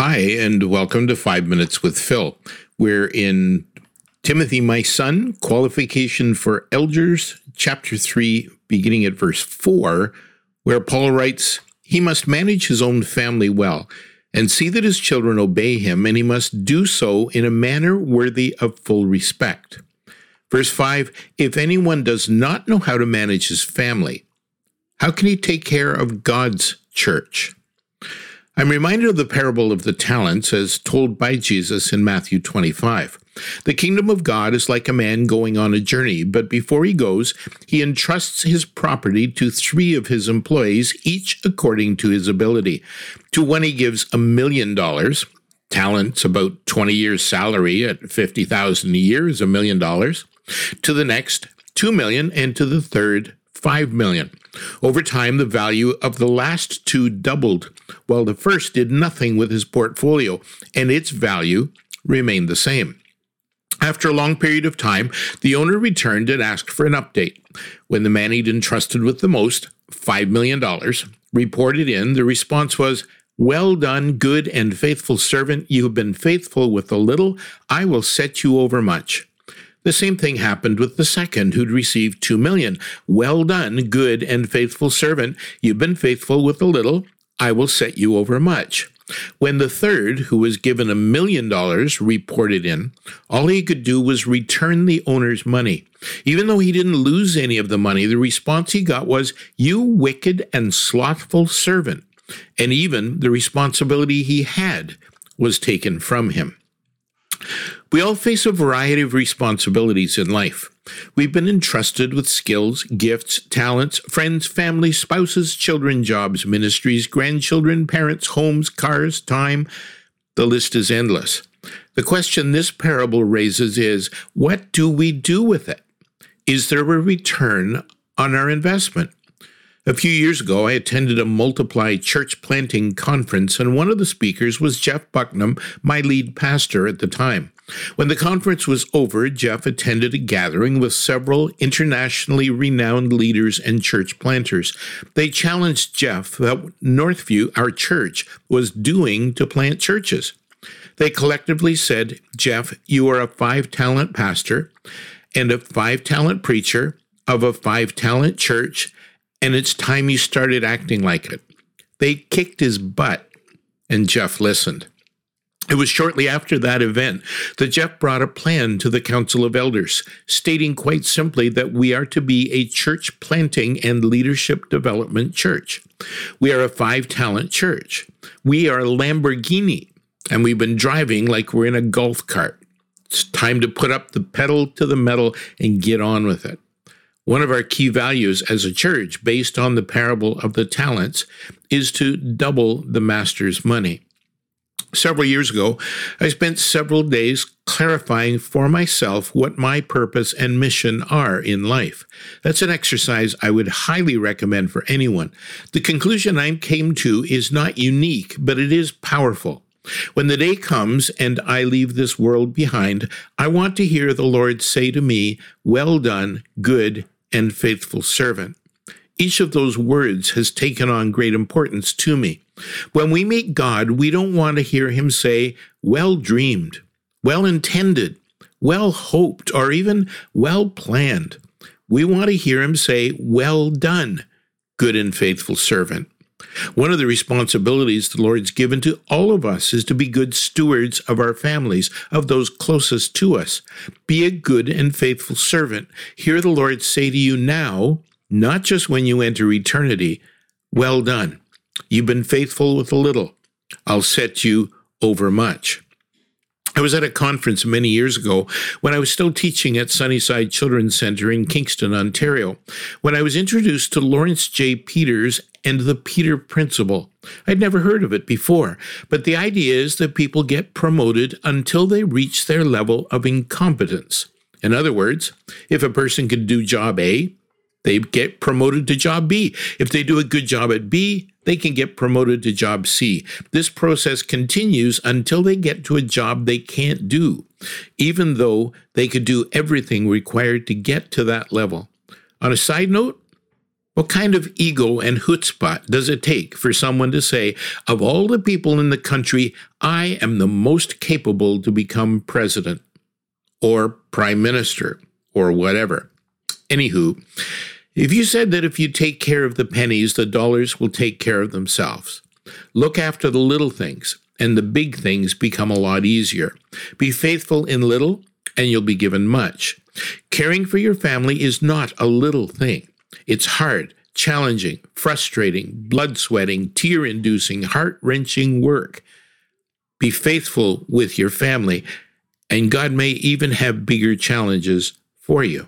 Hi, and welcome to Five Minutes with Phil. We're in Timothy, my son, qualification for elders, chapter 3, beginning at verse 4, where Paul writes, He must manage his own family well and see that his children obey him, and he must do so in a manner worthy of full respect. Verse 5 If anyone does not know how to manage his family, how can he take care of God's church? I'm reminded of the parable of the talents as told by Jesus in Matthew 25. The kingdom of God is like a man going on a journey, but before he goes, he entrusts his property to three of his employees, each according to his ability. To one he gives a million dollars. Talents about 20 years' salary at 50,000 a year is a million dollars. To the next, 2 million, and to the third, 5 million. Over time, the value of the last two doubled, while the first did nothing with his portfolio, and its value remained the same. After a long period of time, the owner returned and asked for an update. When the man he'd entrusted with the most, $5 million, reported in, the response was, Well done, good and faithful servant. You have been faithful with a little. I will set you over much. The same thing happened with the second, who'd received two million. Well done, good and faithful servant. You've been faithful with a little. I will set you over much. When the third, who was given a million dollars, reported in, all he could do was return the owner's money. Even though he didn't lose any of the money, the response he got was, You wicked and slothful servant. And even the responsibility he had was taken from him. We all face a variety of responsibilities in life. We've been entrusted with skills, gifts, talents, friends, family, spouses, children, jobs, ministries, grandchildren, parents, homes, cars, time. The list is endless. The question this parable raises is what do we do with it? Is there a return on our investment? A few years ago, I attended a Multiply church planting conference, and one of the speakers was Jeff Bucknam, my lead pastor at the time. When the conference was over, Jeff attended a gathering with several internationally renowned leaders and church planters. They challenged Jeff that Northview, our church, was doing to plant churches. They collectively said, Jeff, you are a five talent pastor and a five talent preacher of a five talent church, and it's time you started acting like it. They kicked his butt, and Jeff listened. It was shortly after that event that Jeff brought a plan to the Council of Elders, stating quite simply that we are to be a church planting and leadership development church. We are a five talent church. We are a Lamborghini, and we've been driving like we're in a golf cart. It's time to put up the pedal to the metal and get on with it. One of our key values as a church, based on the parable of the talents, is to double the master's money. Several years ago, I spent several days clarifying for myself what my purpose and mission are in life. That's an exercise I would highly recommend for anyone. The conclusion I came to is not unique, but it is powerful. When the day comes and I leave this world behind, I want to hear the Lord say to me, Well done, good and faithful servant. Each of those words has taken on great importance to me. When we meet God, we don't want to hear him say, well dreamed, well intended, well hoped, or even well planned. We want to hear him say, well done, good and faithful servant. One of the responsibilities the Lord's given to all of us is to be good stewards of our families, of those closest to us. Be a good and faithful servant. Hear the Lord say to you now, not just when you enter eternity, well done. You've been faithful with a little. I'll set you over much. I was at a conference many years ago when I was still teaching at Sunnyside Children's Center in Kingston, Ontario, when I was introduced to Laurence J. Peters and the Peter Principle. I'd never heard of it before, but the idea is that people get promoted until they reach their level of incompetence. In other words, if a person can do job A, they get promoted to job B. If they do a good job at B, they can get promoted to job C. This process continues until they get to a job they can't do, even though they could do everything required to get to that level. On a side note, What kind of ego and chutzpah does it take for someone to say, of all the people in the country, I am the most capable to become president or prime minister or whatever? Anywho, if you said that if you take care of the pennies, the dollars will take care of themselves, look after the little things, and the big things become a lot easier. Be faithful in little, and you'll be given much. Caring for your family is not a little thing. It's hard, challenging, frustrating, blood sweating, tear inducing, heart wrenching work. Be faithful with your family, and God may even have bigger challenges for you.